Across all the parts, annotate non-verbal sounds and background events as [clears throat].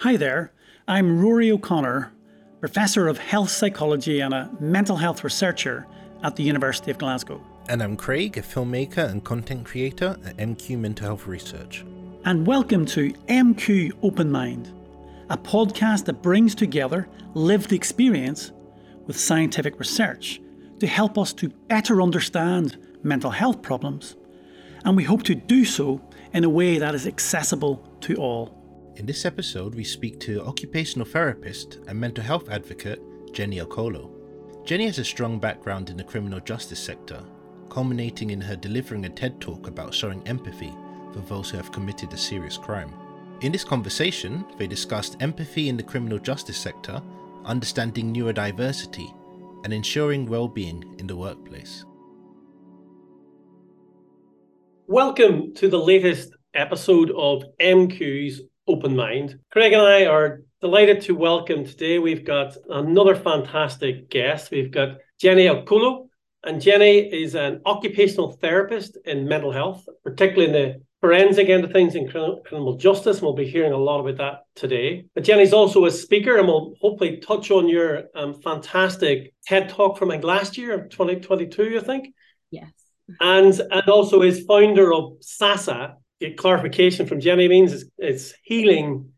Hi there, I'm Rory O'Connor, Professor of Health Psychology and a mental health researcher at the University of Glasgow. And I'm Craig, a filmmaker and content creator at MQ Mental Health Research. And welcome to MQ Open Mind, a podcast that brings together lived experience with scientific research to help us to better understand mental health problems. And we hope to do so in a way that is accessible to all. In this episode, we speak to occupational therapist and mental health advocate Jenny Okolo. Jenny has a strong background in the criminal justice sector, culminating in her delivering a TED talk about showing empathy for those who have committed a serious crime. In this conversation, they discussed empathy in the criminal justice sector, understanding neurodiversity, and ensuring well-being in the workplace. Welcome to the latest episode of MQ's open mind. Craig and I are delighted to welcome today. We've got another fantastic guest. We've got Jenny Okolo, and Jenny is an occupational therapist in mental health, particularly in the forensic end of things in criminal justice. And we'll be hearing a lot about that today. But Jenny's also a speaker, and we'll hopefully touch on your um, fantastic TED talk from like last year, 2022, I think. Yes. And and also is founder of SASA, get clarification from Jenny means it's, it's healing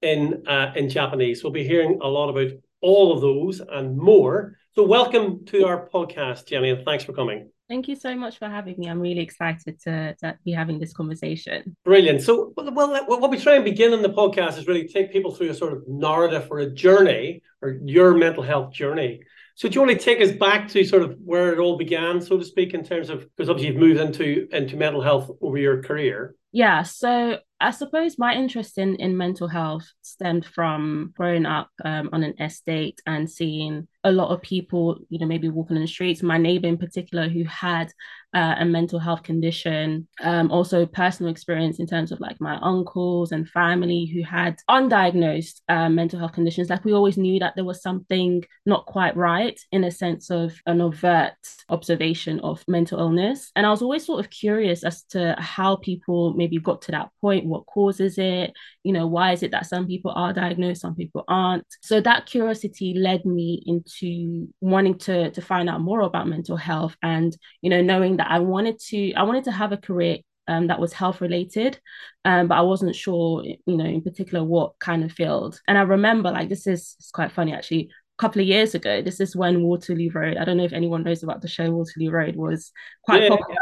in uh, in Japanese. We'll be hearing a lot about all of those and more. So welcome to our podcast, Jenny, and thanks for coming. Thank you so much for having me. I'm really excited to, to be having this conversation. Brilliant. So, well, what we try and begin in the podcast is really take people through a sort of narrative or a journey or your mental health journey. So do you want to take us back to sort of where it all began, so to speak, in terms of because obviously you've moved into into mental health over your career? Yeah. So I suppose my interest in in mental health stemmed from growing up um, on an estate and seeing a lot of people, you know, maybe walking in the streets. My neighbor in particular, who had uh, a mental health condition, um, also personal experience in terms of like my uncles and family who had undiagnosed uh, mental health conditions. Like we always knew that there was something not quite right in a sense of an overt observation of mental illness. And I was always sort of curious as to how people maybe got to that point, what causes it, you know, why is it that some people are diagnosed, some people aren't. So that curiosity led me into wanting to to find out more about mental health and, you know, knowing that I wanted to I wanted to have a career um, that was health related, um, but I wasn't sure, you know, in particular what kind of field. And I remember, like, this is it's quite funny actually. A couple of years ago, this is when Waterloo Road. I don't know if anyone knows about the show Waterloo Road was quite yeah. popular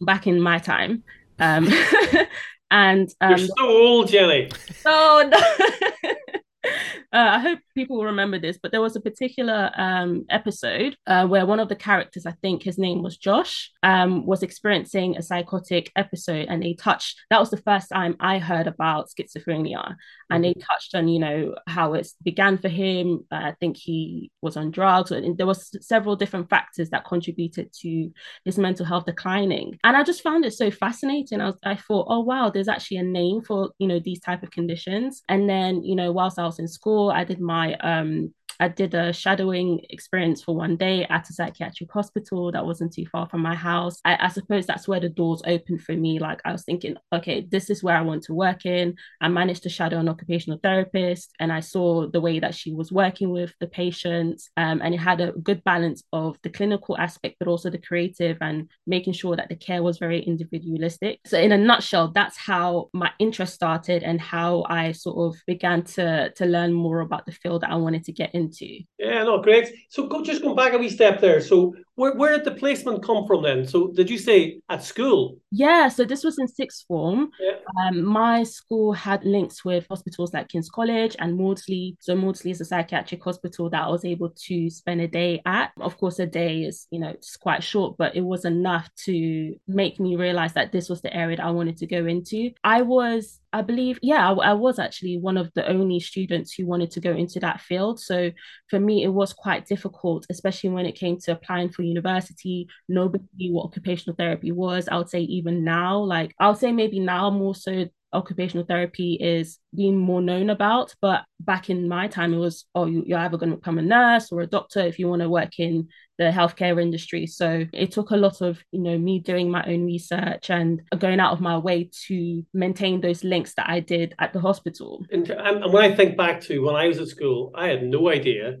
back in my time. Um, [laughs] [laughs] and um, you're so old, Jenny. Oh no. [laughs] Uh, I hope people will remember this, but there was a particular um, episode uh, where one of the characters, I think his name was Josh, um, was experiencing a psychotic episode, and they touched. That was the first time I heard about schizophrenia, and they mm-hmm. touched on, you know, how it began for him. Uh, I think he was on drugs, and there was several different factors that contributed to his mental health declining. And I just found it so fascinating. I was, I thought, oh wow, there's actually a name for you know these type of conditions. And then you know, whilst I was in school, I did my um I did a shadowing experience for one day at a psychiatric hospital that wasn't too far from my house. I, I, suppose that's where the doors opened for me. Like I was thinking, okay, this is where I want to work in. I managed to shadow an occupational therapist and I saw the way that she was working with the patients. Um, and it had a good balance of the clinical aspect, but also the creative and making sure that the care was very individualistic. So in a nutshell, that's how my interest started and how I sort of began to, to learn more about the field that I wanted to get in into. Yeah, no, great. So go, just going back a wee step there. So where, where did the placement come from then? So did you say at school? Yeah, so this was in sixth form. Yeah. Um, my school had links with hospitals like King's College and Maudsley. So Maudsley is a psychiatric hospital that I was able to spend a day at. Of course, a day is, you know, it's quite short, but it was enough to make me realize that this was the area that I wanted to go into. I was I believe, yeah, I, I, was actually one of the only students who wanted to go into that field. So for me, it was quite difficult, especially when it came to applying for university. Nobody knew what occupational therapy was. I would say even now, like I would say maybe now more so occupational therapy is being more known about. But back in my time, it was, oh, you're either going to become a nurse or a doctor if you want to work in the healthcare industry. So it took a lot of, you know, me doing my own research and going out of my way to maintain those links that I did at the hospital. And, when I think back to when I was at school, I had no idea.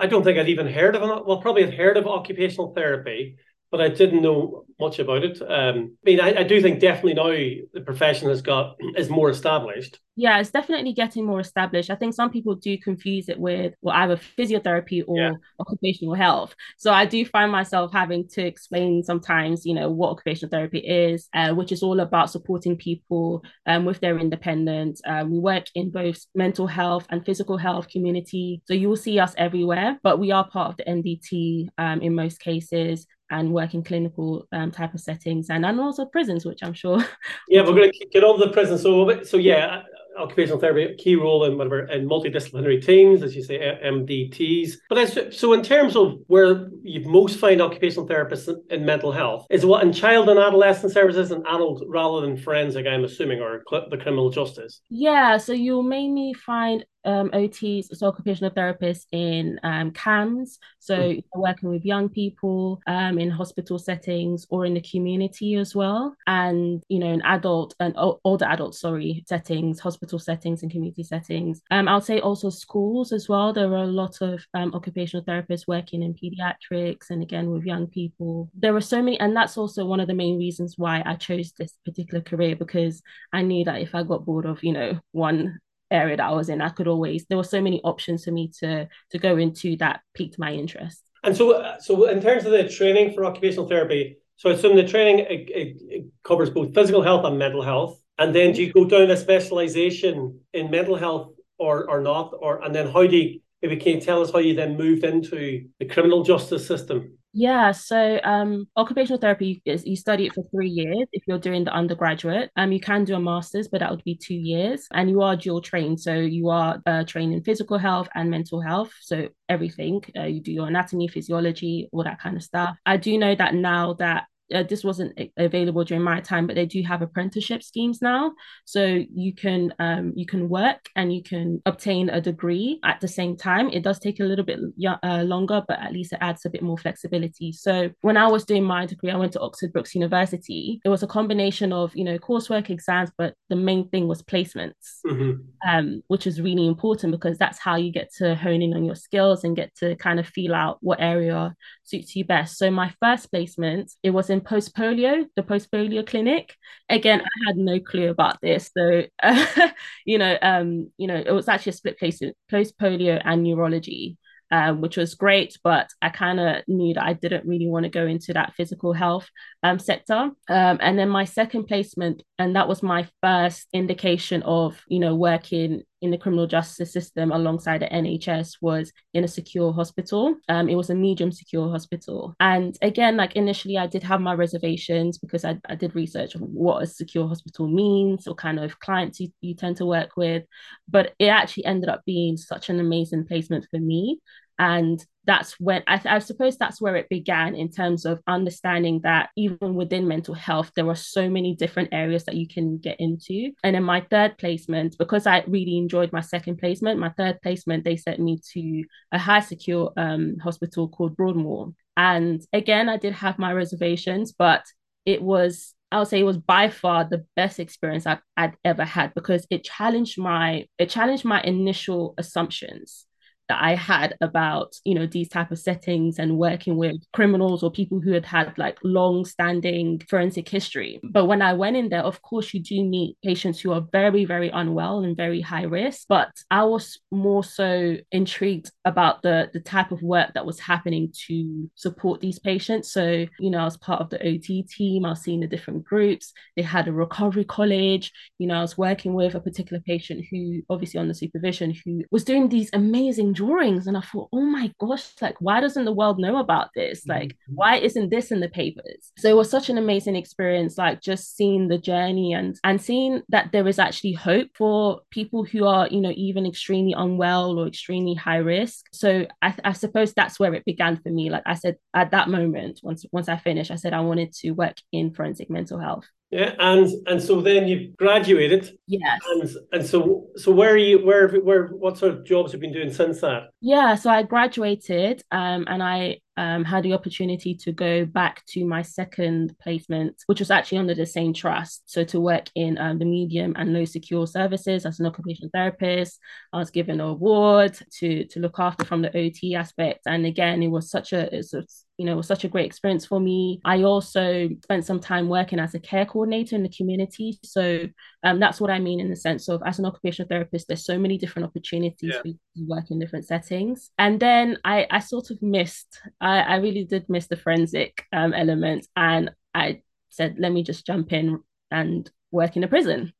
I don't think I'd even heard of. Well, probably had heard of occupational therapy, but I didn't know much about it. Um, I mean, I, I, do think definitely now the profession has got [clears throat] is more established. Yeah, it's definitely getting more established. I think some people do confuse it with well, either physiotherapy or yeah. occupational health. So I do find myself having to explain sometimes, you know, what occupational therapy is, uh, which is all about supporting people um, with their independence. Uh, we work in both mental health and physical health community. So you will see us everywhere, but we are part of the MDT um, in most cases and work in clinical um, type of settings and, and also prisons, which I'm sure. [laughs] Yeah, we're going to get on to the prison. So, so yeah, occupational therapy key role in whatever in multidisciplinary teams, as you say, MDTs. But so in terms of where you most find occupational therapists in, mental health, is what in child and adolescent services and adult rather than forensic, I'm assuming, or the criminal justice. Yeah, so you'll mainly find um, OTs, so occupational therapists in um, CAMHS, so mm. working with young people um, in hospital settings or in the community as well, and you know, in adult and older adult, sorry, settings, hospital settings, and community settings. Um, I'll say also schools as well. There are a lot of um, occupational therapists working in pediatrics and again with young people. There are so many, and that's also one of the main reasons why I chose this particular career because I knew that if I got bored of you know one area that I was in, I could always there were so many options for me to to go into that piqued my interest. And so, uh, so in terms of the training for occupational therapy, so I assume the training it, it, it covers both physical health and mental health. And then do you go down a specialization in mental health or or not? Or and then how do you maybe can you tell us how you then moved into the criminal justice system? Yeah, so um, occupational therapy is you study it for three years if you're doing the undergraduate. Um, you can do a master's, but that would be two years, and you are dual trained. So you are uh, trained in physical health and mental health. So everything uh, you do your anatomy, physiology, all that kind of stuff. I do know that now that uh, this wasn't available during my time, but they do have apprenticeship schemes now. So you can um, you can work and you can obtain a degree at the same time. It does take a little bit uh, longer, but at least it adds a bit more flexibility. So when I was doing my degree, I went to Oxford Brookes University. It was a combination of you know coursework, exams, but the main thing was placements, mm-hmm. um, which is really important because that's how you get to hone in on your skills and get to kind of feel out what area suits you best. So my first placement, it was in post polio, the post polio clinic. Again, I had no clue about this. So, uh, [laughs] you know, um, you know, it was actually a split place, post polio and neurology um, which was great. But I kind of knew that I didn't really want to go into that physical health um, sector. Um, and then my second placement, and that was my first indication of, you know, working in the criminal justice system alongside the NHS was in a secure hospital. Um, it was a medium secure hospital. And again, like initially, I did have my reservations because I, I did research on what a secure hospital means, or kind of clients you, you tend to work with. But it actually ended up being such an amazing placement for me and that's when I, I, suppose that's where it began in terms of understanding that even within mental health there are so many different areas that you can get into. And in my third placement because i really enjoyed my second placement my third placement they sent me to a high secure um, hospital called broadmoor. And again i did have my reservations but it was I would say it was by far the best experience I've, I'd ever had because it challenged my it challenged my initial assumptions that I had about, you know, these type of settings and working with criminals or people who had had like long standing forensic history. But when I went in there, of course, you do meet patients who are very, very unwell and very high risk. But I was more so intrigued about the, the type of work that was happening to support these patients. So, you know, I was part of the OT team, I was seeing the different groups. They had a recovery college. You know, I was working with a particular patient who, obviously, on the supervision, who was doing these amazing drawings and i thought oh my gosh like why doesn't the world know about this? Like mm-hmm. why isn't this in the papers? So it was such an amazing experience like just seeing the journey and and seeing that there is actually hope for people who are you know even extremely unwell or extremely high risk. So I, I suppose that's where it began for me. Like i said at that moment once once i finished i said i wanted to work in forensic mental health Yeah, and and so then you graduated. Yes. And and so so where are you? Where where what sort of jobs have you been doing since that? Yeah, so I graduated, um, and I um, had the opportunity to go back to my second placement, which was actually under the same trust. So to work in um, the medium and low secure services as an occupational therapist, I was given a ward to to look after from the OT aspect. And again, it was such a it's, you know, it was such a great experience for me. I also spent some time working as a care coordinator in the community. So um, that's what I mean in the sense of as an occupational therapist, there's so many different opportunities yeah. to work in different settings. And then I, I sort of missed, I, I really did miss the forensic um, element. And I said, let me just jump in and work in a prison.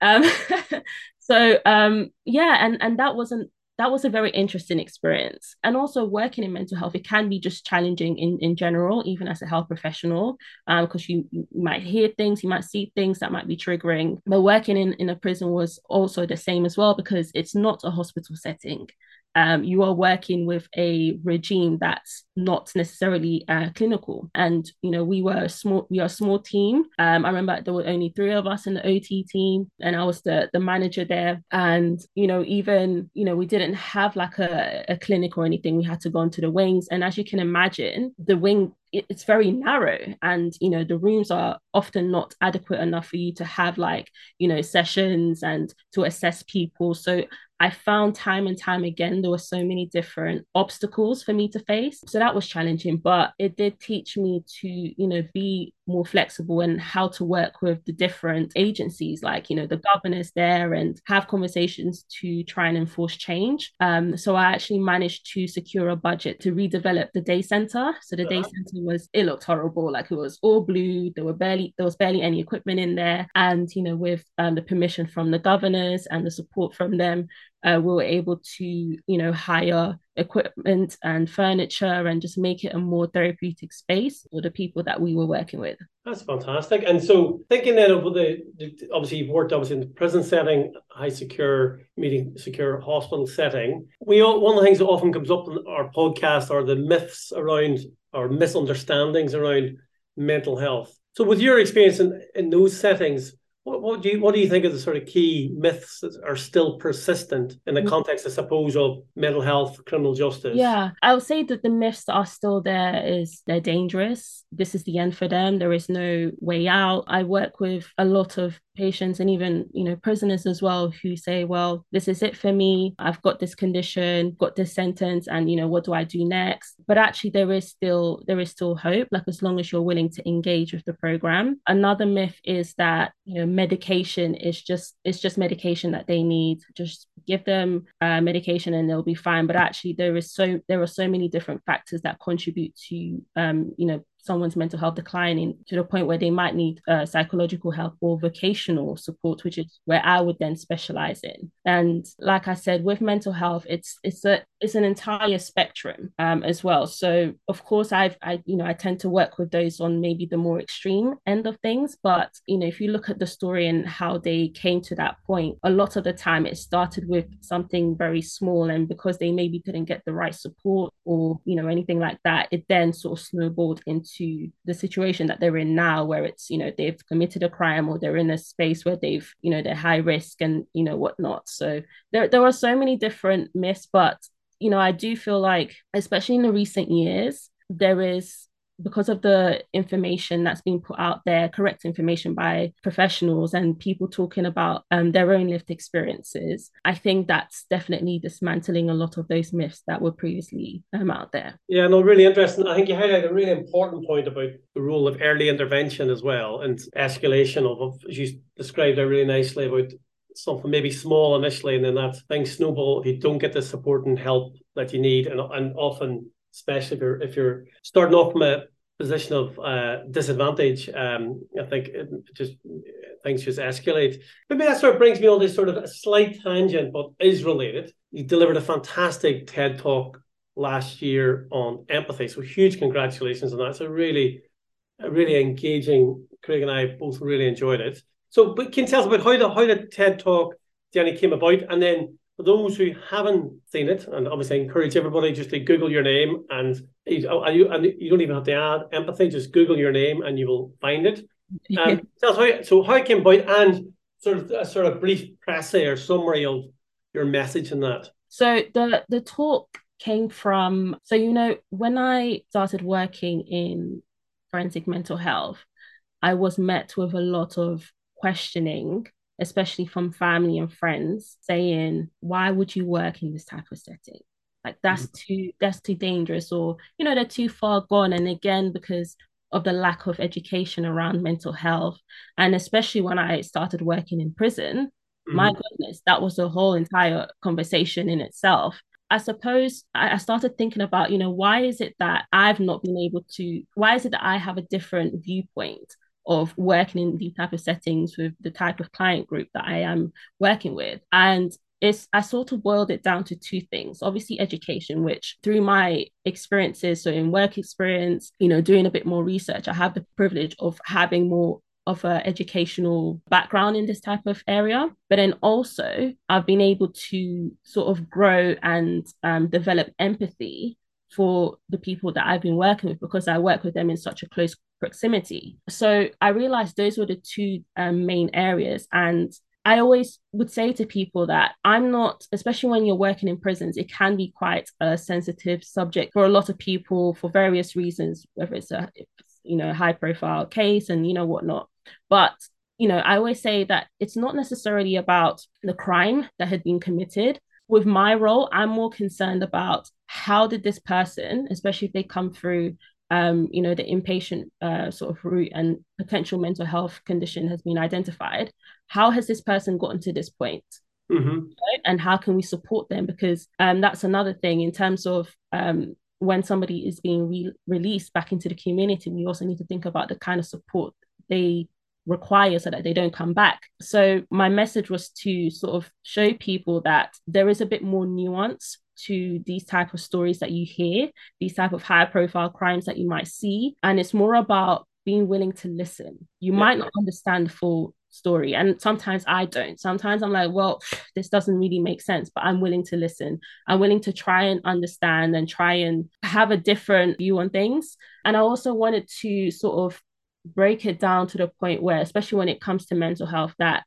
Um, [laughs] so um, yeah, and and that wasn't that was a very interesting experience. And also working in mental health, it can be just challenging in, in general, even as a health professional, because um, you, you, might hear things, you might see things that might be triggering. But working in, in a prison was also the same as well, because it's not a hospital setting um, you are working with a regime that's not necessarily uh, clinical. And you know, we were a small, we are a small team. Um, I remember there were only three of us in the OT team, and I was the the manager there. And you know, even you know, we didn't have like a, a clinic or anything. We had to go into the wings, and as you can imagine, the wing it's very narrow and you know the rooms are often not adequate enough for you to have like you know sessions and to assess people so I found time and time again there were so many different obstacles for me to face. So that was challenging, but it did teach me to, you know, be more flexible and how to work with the different agencies, like, you know, the governors there and have conversations to try and enforce change. Um, so I actually managed to secure a budget to redevelop the day center. So the day center was, it looked horrible. Like it was all blue. There were barely, there was barely any equipment in there. And, you know, with um, the permission from the governors and the support from them, uh, we were able to, you know, hire equipment and furniture and just make it a more therapeutic space for the people that we were working with. That's fantastic. And so thinking then of the, obviously you've worked obviously in the prison setting, high secure, medium secure hospital setting. We all, one of the things that often comes up in our podcast are the myths around or misunderstandings around mental health. So with your experience in, in those settings, what, what do you what do you think of the sort of key myths that are still persistent in the mm. context, I suppose, of mental health, criminal justice? Yeah, I would say that the myths that are still there is they're dangerous. This is the end for them. There is no way out. I work with a lot of patients and even you know prisoners as well who say well this is it for me. I've got this condition got this sentence and you know what do i do next? But actually there is still there is still hope like as long as you're willing to engage with the program. Another myth is that you know medication is just it's just medication that they need. Just give them uh, medication and they'll be fine. But actually there is so there are so many different factors that contribute to um you know someone's mental health declining to the point where they might need uh, psychological help or vocational support, which is where I would then specialize in. And like I said, with mental health, it's it's a it's an entire spectrum um, as well. So of course, I've I you know I tend to work with those on maybe the more extreme end of things, but you know if you look at the story and how they came to that point, a lot of the time it started with something very small, and because they maybe couldn't get the right support or you know anything like that, it then sort of snowballed into to the situation that they're in now where it's you know they've committed a crime or they're in a space where they've you know they're high risk and you know whatnot. So there, there are so many different myths but you know i do feel like especially in the recent years there is because of the information that's being put out there, correct information by professionals and people talking about um, their own lived experiences, I think that's definitely dismantling a lot of those myths that were previously um, out there. Yeah, no, really interesting. I think you highlight a really important point about the role of early intervention as well and escalation of, as you described there really nicely about something maybe small initially and then that thing snowball if you don't get the support and help that you need and, and often especially if you're if you're starting off from a position of uh, disadvantage. Um, I think it just things just escalate. Maybe that sort of brings me on this sort of a slight tangent, but is related. You delivered a fantastic TED talk last year on empathy, so huge congratulations on that. It's a really, a really engaging. Craig and I both really enjoyed it. So, but can you tell us about how the how the TED talk, Jenny, came about, and then for those who haven't seen it, and obviously I encourage everybody just to Google your name and you, and you, and you don't even have to add empathy, just Google your name and you will find it. Um, so, how, so how came about and sort of a sort of brief essay or summary of your message in that? So the the talk came from so you know when I started working in forensic mental health, I was met with a lot of questioning, especially from family and friends, saying, "Why would you work in this type of setting? Like that's mm-hmm. too that's too dangerous, or you know they're too far gone." And again, because of the lack of education around mental health, and especially when I started working in prison, mm-hmm. my goodness, that was a whole entire conversation in itself. I suppose I started thinking about, you know, why is it that I've not been able to, why is it that I have a different viewpoint of working in these type of settings with the type of client group that I am working with? And it's I sort of boiled it down to two things. Obviously, education, which through my experiences, so in work experience, you know, doing a bit more research, I have the privilege of having more of an educational background in this type of area. But then also, I've been able to sort of grow and um, develop empathy for the people that I've been working with because I work with them in such a close proximity. So I realized those were the two um, main areas. And I always would say to people that I'm not, especially when you're working in prisons, it can be quite a sensitive subject for a lot of people for various reasons, whether it's a you know high profile case and you know whatnot. But you know, I always say that it's not necessarily about the crime that had been committed. With my role, I'm more concerned about how did this person, especially if they come through, um, you know, the inpatient uh, sort of route and potential mental health condition has been identified. How has this person gotten to this point? Mm-hmm. Right? And how can we support them? Because um, that's another thing in terms of um, when somebody is being re- released back into the community, we also need to think about the kind of support they require so that they don't come back. So my message was to sort of show people that there is a bit more nuance to these type of stories that you hear, these type of high profile crimes that you might see. And it's more about being willing to listen. You yeah. might not understand the full story. And sometimes I don't. Sometimes I'm like, well, [sniffs] this doesn't really make sense, but I'm willing to listen. I'm willing to try and understand and try and have a different view on things. And I also wanted to sort of break it down to the point where, especially when it comes to mental health, that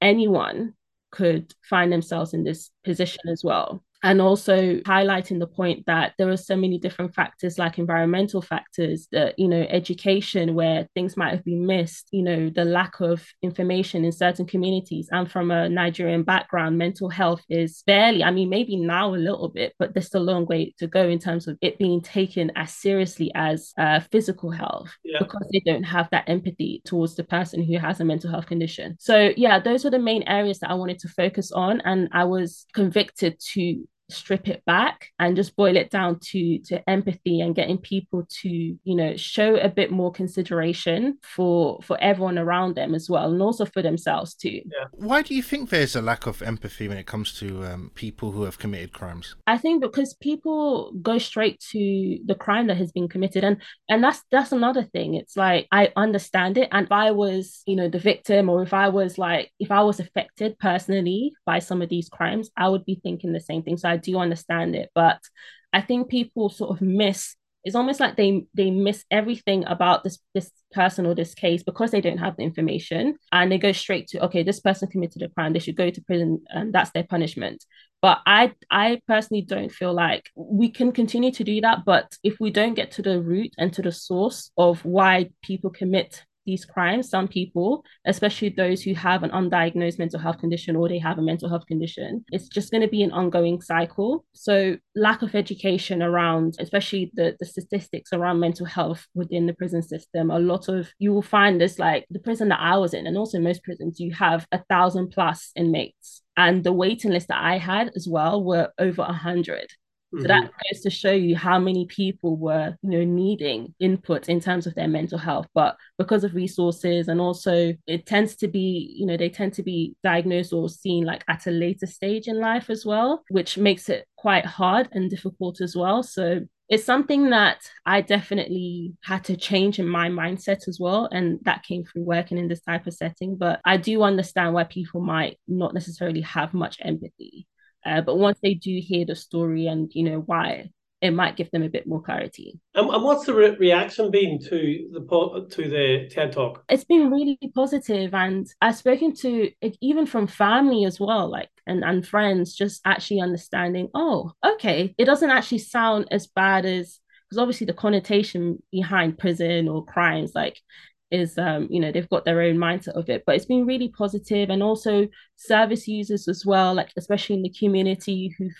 anyone could find themselves in this position as well and also highlighting the point that there are so many different factors like environmental factors that you know education where things might have been missed you know the lack of information in certain communities. And from a nigerian background mental health is barely i mean maybe now a little bit but there's still a long way to go in terms of it being taken as seriously as uh, physical health yeah. because they don't have that empathy towards the person who has a mental health condition. So yeah those are the main areas that i wanted to focus on. And i was convicted to strip it back and just boil it down to to empathy and getting people to you know show a bit more consideration for for everyone around them as well and also for themselves too. Yeah. why do you think there's a lack of empathy when it comes to um, people who have committed crimes? I think because people go straight to the crime that has been committed and and that's that's another thing. It's like i understand it and if i was you know the victim or if i was like if i was affected personally by some of these crimes i would be thinking the same thing. So i do you understand it, but I think people sort of miss. It's almost like they they miss everything about this this person or this case because they don't have the information, and they go straight to okay, this person committed a crime, they should go to prison, and that's their punishment. But I I personally don't feel like we can continue to do that. But if we don't get to the root and to the source of why people commit these crimes, some people, especially those who have an undiagnosed mental health condition or they have a mental health condition, it's just going to be an ongoing cycle. So, lack of education around, especially the, the statistics around mental health within the prison system, a lot of you will find this like the prison that I was in, and also most prisons, you have a thousand plus inmates. And the waiting list that I had as well were over a hundred. So that mm-hmm. goes to show you how many people were, you know, needing input in terms of their mental health. But because of resources and also it tends to be, you know, they tend to be diagnosed or seen like at a later stage in life as well, which makes it quite hard and difficult as well. So it's something that I definitely had to change in my mindset as well. And that came through working in this type of setting. But I do understand why people might not necessarily have much empathy uh, but once they do hear the story and you know why it might give them a bit more clarity. And, and what's the re- reaction been to the to the TED Talk? It's been really positive, and I've spoken to even from family as well, like and and friends, just actually understanding. Oh, okay, it doesn't actually sound as bad as because obviously the connotation behind prison or crimes, like is um you know they've got their own mindset of it. But it's been really positive and also service users as well like especially in the community who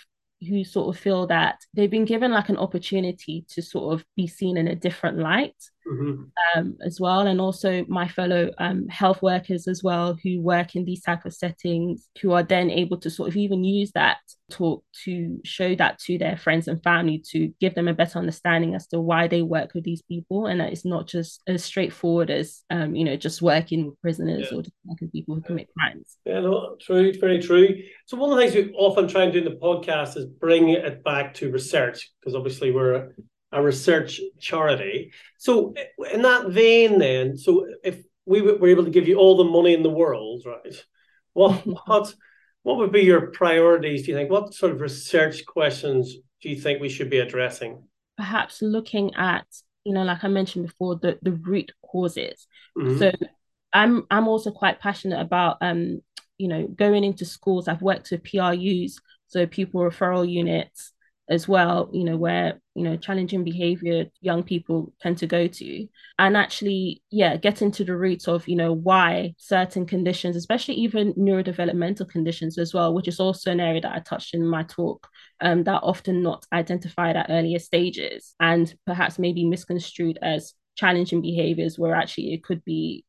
who sort of feel that they've been given like an opportunity to sort of be seen in a different light mm-hmm. um, as well and also my fellow um, health workers as well who work in these type of settings who are then able to sort of even use that talk to show that to their friends and family to give them a better understanding as to why they work with these people and that it's not just as straightforward as um, you know just working with prisoners yeah. or just working with people who commit crimes yeah no true very true so one of the things we often try and do in the podcast is bring it back to research because obviously we're a research charity. So in that vein, then, so if we were able to give you all the money in the world, right? What [laughs] what what would be your priorities? Do you think? What sort of research questions do you think we should be addressing? Perhaps looking at, you know, like I mentioned before, the the root causes. Mm-hmm. So I'm I'm also quite passionate about um, you know, going into schools. I've worked with PRUs, so pupil referral units, as well, you know, where, you know, challenging behavior young people tend to go to. And actually, yeah, get into the roots of, you know, why certain conditions, especially even neurodevelopmental conditions as well, which is also an area that I touched in my talk, um, that often not identified at earlier stages and perhaps maybe misconstrued as challenging behaviors where actually it could be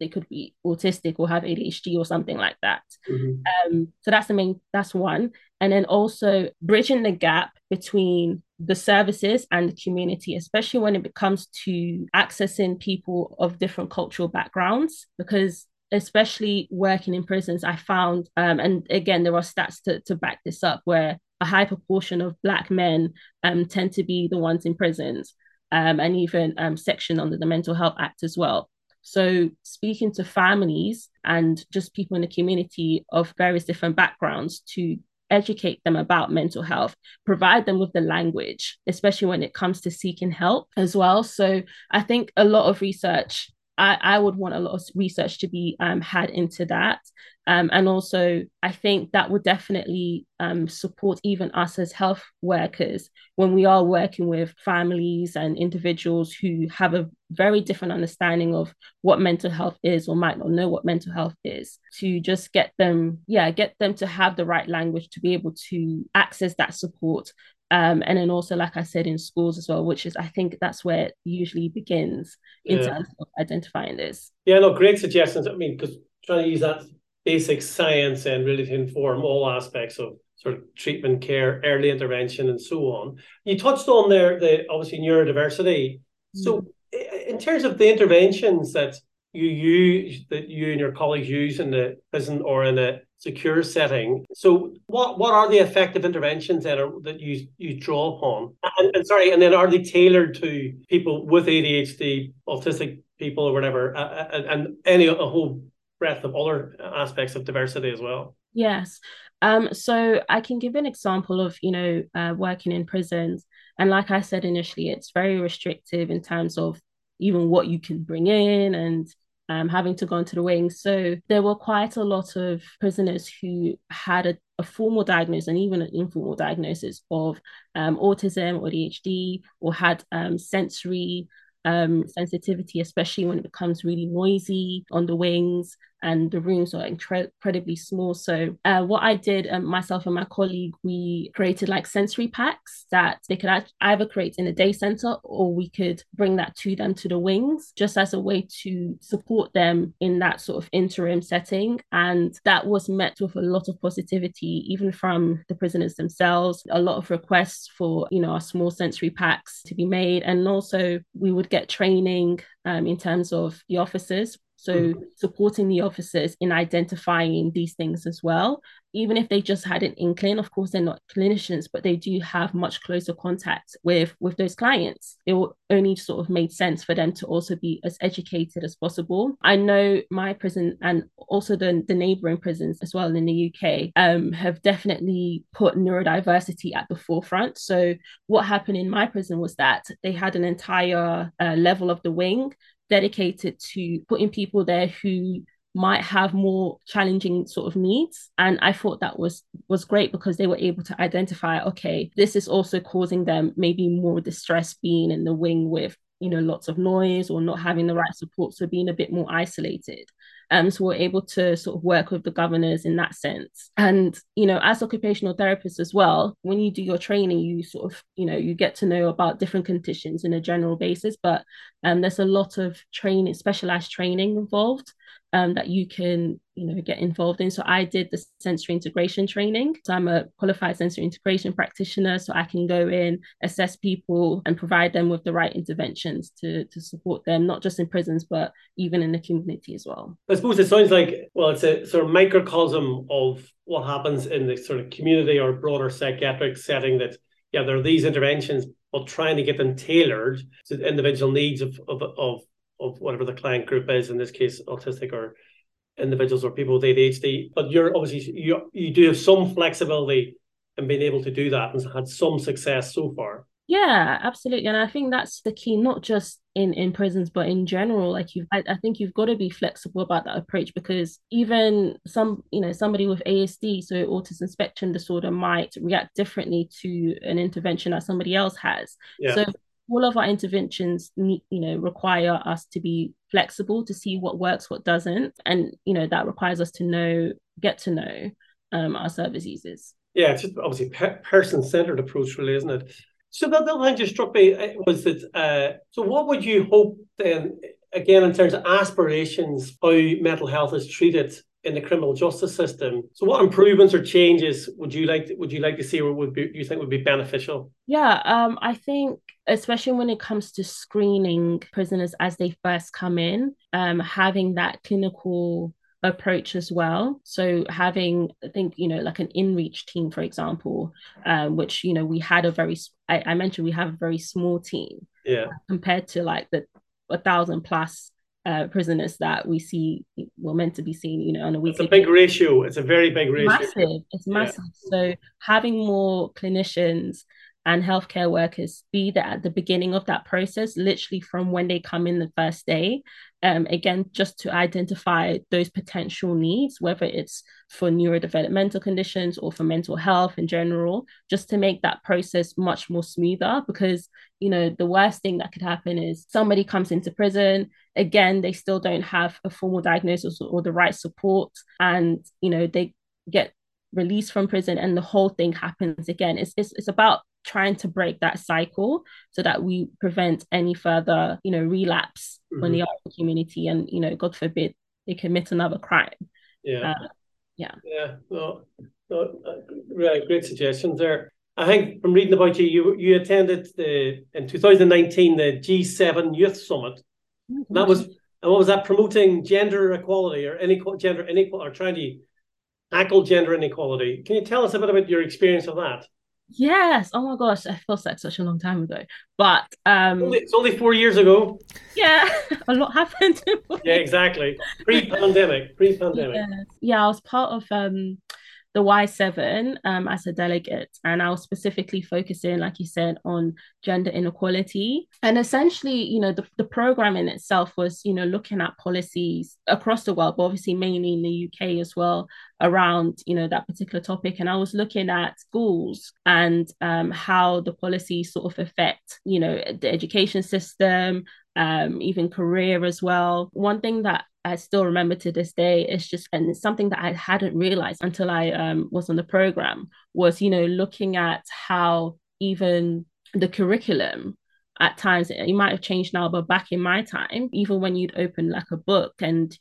they could be autistic or have ADHD or something like that. Mm-hmm. Um, so that's the main, that's one. And then also bridging the gap between the services and the community, especially when it comes to accessing people of different cultural backgrounds, because especially working in prisons, I found, um, and again, there are stats to, to back this up, where a high proportion of Black men um, tend to be the ones in prisons. Um, and even um, section under the Mental Health Act as well. So, speaking to families and just people in the community of various different backgrounds to educate them about mental health, provide them with the language, especially when it comes to seeking help as well. So, I think a lot of research I, I would want a lot of research to be um, had into that. Um, and also, I think that would definitely um, support even us as health workers when we are working with families and individuals who have a very different understanding of what mental health is or might not know what mental health is to just get them, yeah, get them to have the right language to be able to access that support um, and then also, like I said, in schools as well, which is I think that's where it usually begins in yeah. terms of identifying this. Yeah, no, great suggestions. I mean, because trying to use that basic science and really to inform all aspects of sort of treatment care, early intervention, and so on. You touched on there the obviously neurodiversity. Mm-hmm. So, in terms of the interventions that you use that you and your colleagues use in the prison or in a secure setting. So, what what are the effective interventions that are that you you draw upon? And, and sorry, and then are they tailored to people with ADHD, autistic people, or whatever, uh, and, and any a whole breadth of other aspects of diversity as well? Yes. Um, so I can give an example of you know uh, working in prisons, and like I said initially, it's very restrictive in terms of even what you can bring in and um, having to go into the wings. So there were quite a lot of prisoners who had a, a formal diagnosis and even an informal diagnosis of um, autism or ADHD or had um, sensory um, sensitivity, especially when it becomes really noisy on the wings and the rooms are incre- incredibly small. So, uh, what I did, um, myself and my colleague, we created like sensory packs that they could either create in the day center or we could bring that to them to the wings just as a way to support them in that sort of interim setting. And that was met with a lot of positivity, even from the prisoners themselves, a lot of requests for, you know, our small sensory packs to be made. And also, we would get training um, in terms of the officers So mm-hmm. supporting the officers in identifying these things as well, even if they just had an inkling. Of course, they're not clinicians, but they do have much closer contact with with those clients. It will only sort of made sense for them to also be as educated as possible. I know my prison and also the, the neighboring prisons as well in the UK um, have definitely put neurodiversity at the forefront. So what happened in my prison was that they had an entire uh, level of the wing dedicated to putting people there who might have more challenging sort of needs. And i thought that was was great because they were able to identify okay this is also causing them maybe more distress being in the wing with you know lots of noise or not having the right support. So being a bit more isolated um, so we're able to sort of work with the governors in that sense. And, you know, as occupational therapists as well, when you do your training, you sort of, you know, you get to know about different conditions in a general basis, but um, there's a lot of training, specialized training involved um, that you can you know get involved in. So i did the sensory integration training. So i'm a qualified sensory integration practitioner so i can go in assess people and provide them with the right interventions to to support them not just in prisons but even in the community as well. I suppose it sounds like well it's a sort of microcosm of what happens in the sort of community or broader psychiatric setting that yeah there are these interventions but trying to get them tailored to the individual needs of of, of of whatever the client group is, in this case, autistic or individuals or people with ADHD. But you're obviously you you do have some flexibility in being able to do that and had some success so far. Yeah, absolutely. And I think that's the key, not just in in prisons, but in general. Like you I, I think you've got to be flexible about that approach because even some, you know, somebody with ASD, so autism spectrum disorder, might react differently to an intervention that somebody else has. Yeah. So all of our interventions need, you know require us to be flexible to see what works what doesn't and you know that requires us to know get to know um, our service users. Yeah it's just obviously pe- person-centered approach really isn't it? So that, that line just struck me uh, was that uh, so what would you hope then again in terms of aspirations how mental health is treated in the criminal justice system. So, what improvements or changes would you like? To, would you like to see, or would be, you think would be beneficial? Yeah, um, I think especially when it comes to screening prisoners as they first come in, um, having that clinical approach as well. So having, I think, you know, like an in-reach team, for example, um, which, you know, we had a very, I, I mentioned we have a very small team. Yeah. Compared to like the a thousand plus uh, prisoners that we see were meant to be seen, you know, on a weekly. It's a big ratio. It's a very big ratio. Massive. It's massive. Yeah. So having more clinicians and healthcare workers be there at the beginning of that process, literally from when they come in the first day. Um, again, just to identify those potential needs, whether it's for neurodevelopmental conditions or for mental health in general, just to make that process much more smoother. Because, you know, the worst thing that could happen is somebody comes into prison, again, they still don't have a formal diagnosis or the right support, and, you know, they get released from prison and the whole thing happens again. It's, it's, it's about trying to break that cycle so that we prevent any further, you know, relapse mm-hmm. when they are in the community and, you know, God forbid they commit another crime. Yeah. Uh, yeah. Yeah. No, no, uh, great suggestions there. I think from reading about you, you you attended the in 2019 the G7 Youth Summit. Mm-hmm. that was and what was that promoting gender equality or any gender inequality or trying to tackle gender inequality. Can you tell us a bit about your experience of that? Yes. Oh my gosh, I feels like such a long time ago. But um it's only four years ago. Yeah, [laughs] a lot happened. yeah, exactly. Pre-pandemic. Pre-pandemic. Yes. Yeah, I was part of um the Y7 um, as a delegate, and I was specifically focusing, like you said, on gender inequality. And essentially, you know, the, the program in itself was, you know, looking at policies across the world, but obviously mainly in the UK as well, around, you know, that particular topic. And I was looking at schools and um, how the policies sort of affect, you know, the education system, um, even career as well. One thing that I still remember to this day. is just, and it's something that I hadn't realized until I um, was on the program was, you know, looking at how even the curriculum at times it might have changed now, but back in my time, even when you'd open like a book and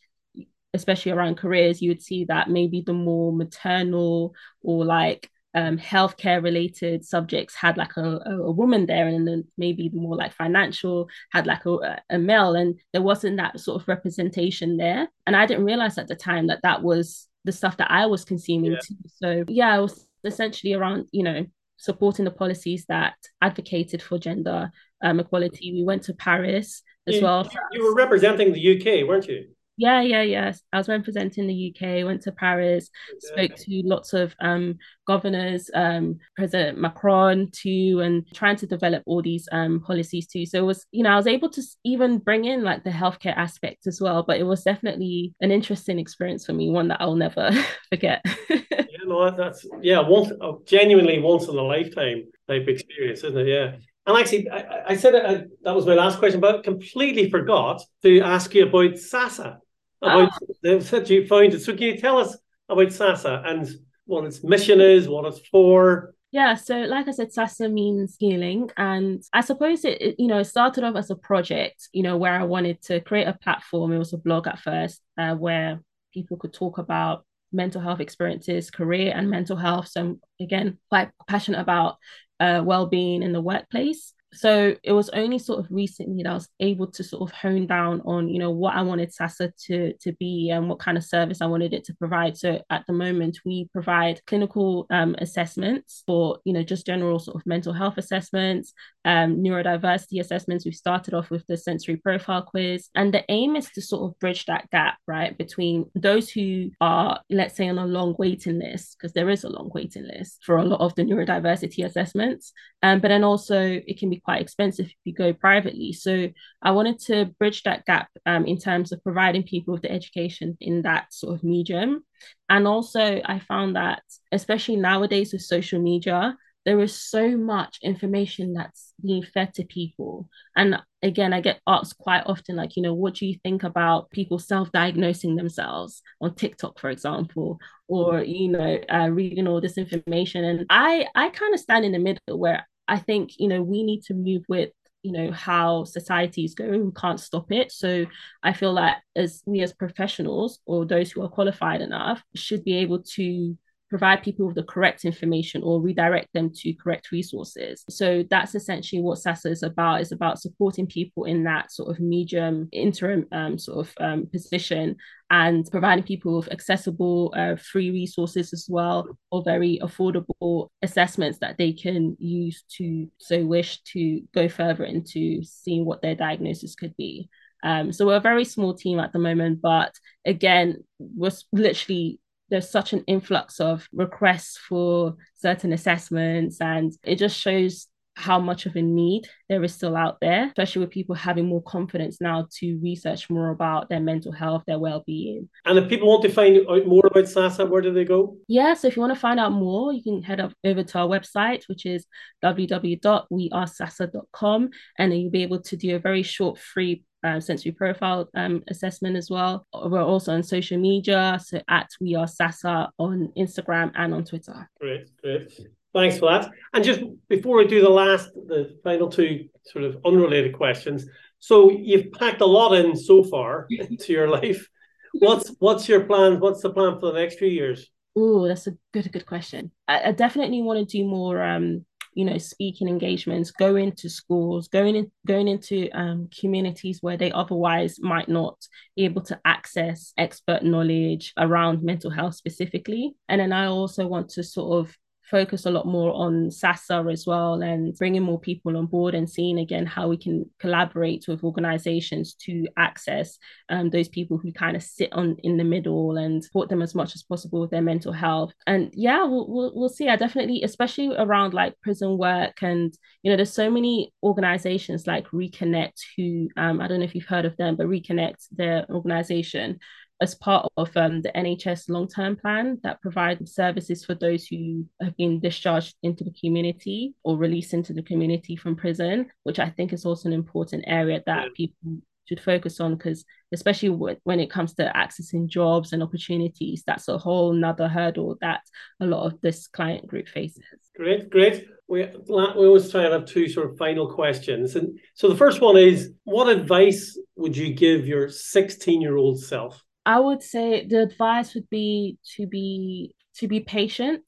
especially around careers, you would see that maybe the more maternal or like um, healthcare related subjects had like a, a, woman there, and then maybe more like financial had like a, a male, and there wasn't that sort of representation there. And I didn't realize at the time that that was the stuff that I was consuming yeah. too. So yeah, it was essentially around you know supporting the policies that advocated for gender um, equality. We went to Paris as you, well. You were representing the UK, weren't you? Yeah, yeah, yeah. I was representing the UK, went to Paris, spoke to lots of um, governors, um, President Macron too, and trying to develop all these um, policies too. So it was, you know, I was able to even bring in like the healthcare aspect as well. But it was definitely an interesting experience for me, one that I'll never [laughs] forget. yeah, no, that's yeah, once genuinely once in a lifetime type experience, isn't it? Yeah. And actually, I, I said I, that was my last question, but I completely forgot to ask you about SASA, about oh. that you it. So can you tell us about SASA and what its mission is, what it's for? Yeah, so like I said, SASA means healing, and I suppose it, it, you know, it started off as a project, you know, where I wanted to create a platform. It was a blog at first, uh, where people could talk about mental health experiences, career and mental health. So I'm, again, quite passionate about uh, well-being in the workplace so it was only sort of recently that I was able to sort of hone down on, you know, what I wanted SASA to to be and what kind of service I wanted it to provide. So at the moment, we provide clinical um, assessments for, you know, just general sort of mental health assessments, um, neurodiversity assessments. We've started off with the sensory profile quiz, and the aim is to sort of bridge that gap, right, between those who are, let's say, on a long waiting list, because there is a long waiting list for a lot of the neurodiversity assessments, um, but then also it can be quite expensive if you go privately. So I wanted to bridge that gap um, in terms of providing people with the education in that sort of medium. And also, I found that, especially nowadays with social media, there is so much information that's being fed to people. And again, I get asked quite often, like, you know, what do you think about people self diagnosing themselves on TikTok, for example, or, you know, uh, reading all this information? And I, I kind of stand in the middle where I think, you know, we need to move with you know how society is going. We can't stop it. So i feel that as we as professionals or those who are qualified enough should be able to provide people with the correct information or redirect them to correct resources. So that's essentially what SASA is about. Is about supporting people in that sort of medium interim um, sort of um, position and providing people with accessible uh, free resources as well or very affordable assessments that they can use to so wish to go further into seeing what their diagnosis could be. Um, so we're a very small team at the moment, but again, we're literally there's such an influx of requests for certain assessments and it just shows how much of a need there is still out there, especially with people having more confidence now to research more about their mental health, their well-being. And if people want to find out more about SASA, where do they go? Yeah, so if you want to find out more, you can head up over to our website, which is www.wearesasa.com, and then you'll be able to do a very short free uh, sensory profile um, assessment as well. We're also on social media, so at We Are Sasa on Instagram and on Twitter. Great, great. Thanks for that. And just before we do the last, the final two sort of unrelated questions. So you've packed a lot in so far [laughs] into your life. What's what's your plan? What's the plan for the next few years? Oh, that's a good, good question. I, I definitely want to do more um you know speaking engagements going to schools going in going into um, communities where they otherwise might not be able to access expert knowledge around mental health specifically. And then i also want to sort of focus a lot more on SASA as well and bringing more people on board and seeing again how we can collaborate with organizations to access um, those people who kind of sit on in the middle and support them as much as possible with their mental health. And yeah, we'll, we'll, we'll see. I definitely, especially around like prison work and, you know, there's so many organizations like Reconnect who, um, I don't know if you've heard of them, but Reconnect, their organization, as part of um, the NHS long term plan that provides services for those who have been discharged into the community or released into the community from prison, which I think is also an important area that people should focus on because especially when it comes to accessing jobs and opportunities that's a whole nother hurdle that a lot of this client group faces. Great great. We, we always try and have two sort of final questions and so the first one is what advice would you give your 16 year old self I would say the advice would be to be to be patient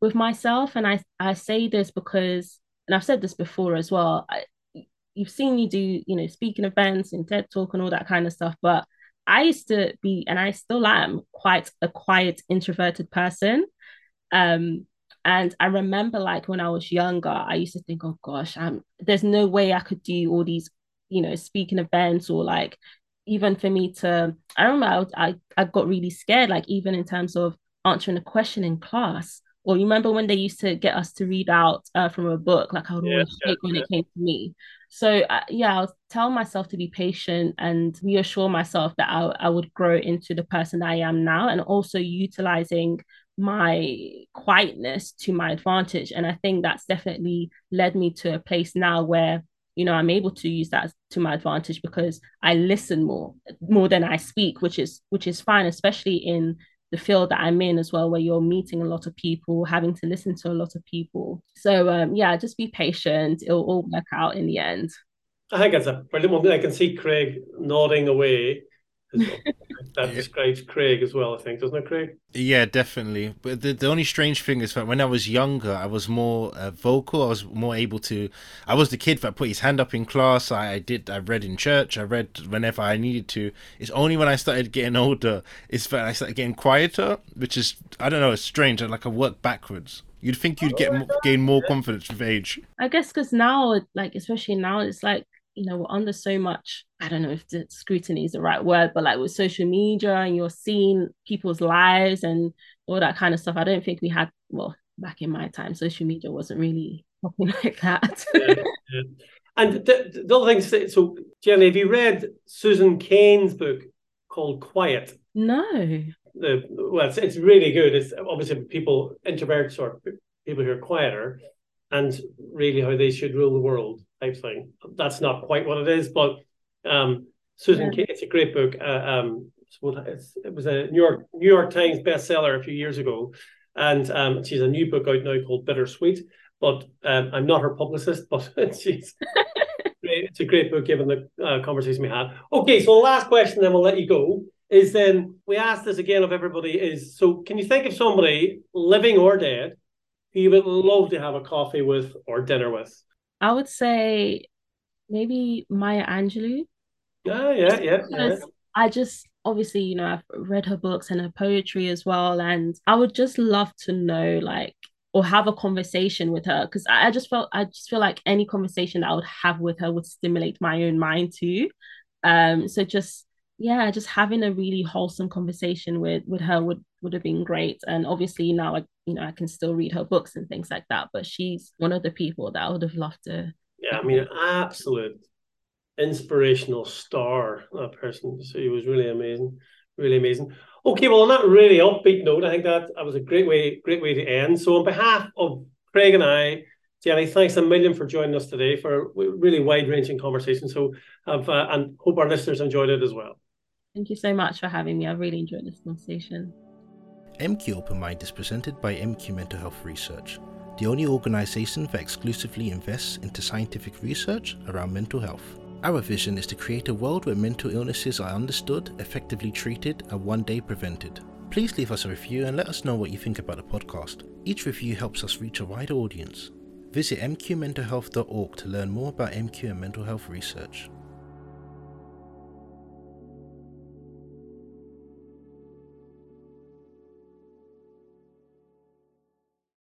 with myself, and I I say this because, and I've said this before as well. I, you've seen me do, you know, speaking events and TED Talk and all that kind of stuff, but I used to be, and I still am, quite a quiet, introverted person. Um, and I remember like when I was younger, I used to think, oh gosh, I'm there's no way I could do all these, you know, speaking events or like even for me to I remember I, I, I got really scared, like even in terms of answering a question in class. Or you remember when they used to get us to read out uh, from a book, like I would always yeah, when yeah. it came to me. So uh, yeah, I'll tell myself to be patient and reassure myself that I, I would grow into the person I am now, and also utilizing my quietness to my advantage. And I think that's definitely led me to a place now where, you know, I'm able to use that to my advantage because I listen more, more than I speak, which is which is fine, especially in the field that I'm in as well, where you're meeting a lot of people, having to listen to a lot of people. So um, yeah, just be patient. It'll all work out in the end. I think that's a brilliant one. I can see Craig nodding away [laughs] that describes Craig as well, I think, doesn't it, Craig? Yeah, definitely. But the, the only strange thing is that when I was younger, I was more uh, vocal. I was more able to. I was the kid that put his hand up in class. I, I did. I read in church. I read whenever I needed to. It's only when I started getting older is that I started getting quieter, which is I don't know. It's strange. Like I work backwards. You'd think you'd get gain more confidence with age. I guess because now, like especially now, it's like you know, we're under so much, I don't know if the scrutiny is the right word, but like with social media and you're seeing people's lives and all that kind of stuff. I don't think we had, well, back in my time, social media wasn't really popping [laughs] like that. yeah, yeah. And the, the other thing, so Jenny, have you read Susan Cain's book called Quiet? No. The, well, it's, it's really good. It's obviously people, introverts or people who are quieter, and really how they should rule the world type thing. That's not quite what it is, but um, Susan, yeah. it's a great book. Uh, um, it was a New York New York Times bestseller a few years ago, and um, she's a new book out now called Bittersweet. But um, I'm not her publicist, [laughs] but she's [laughs] it's a great book given the uh, conversation we had. Okay, so the last question, then we'll let you go. Is then we ask this again of everybody: is so can you think of somebody living or dead who you would love to have a coffee with or dinner with? I would say maybe Maya Angelou. Yeah, yeah, yeah, yeah. I just obviously, you know, I've read her books and her poetry as well. And I would just love to know like or have a conversation with her because I, I just felt I just feel like any conversation that I would have with her would stimulate my own mind too. Um so just yeah, just having a really wholesome conversation with with her would would have been great. And obviously now I you know I can still read her books and things like that. But she's one of the people that I would have loved to. Yeah, I mean, an absolute inspirational star that person. So he was really amazing, really amazing. Okay, well on that really upbeat note, I think that that was a great way great way to end. So on behalf of Craig and I. Jenny, thanks a million for joining us today for a really wide ranging conversation. So, have, uh, and hope our listeners enjoyed it as well. Thank you so much for having me. I really enjoyed this conversation. MQ Open Mind is presented by MQ Mental Health Research, the only organisation that exclusively invests into scientific research around mental health. Our vision is to create a world where mental illnesses are understood, effectively treated, and one day prevented. Please leave us a review and let us know what you think about the podcast. Each review helps us reach a wider audience. Visit mqmentalhealth.org to learn more about MQ and mental health research.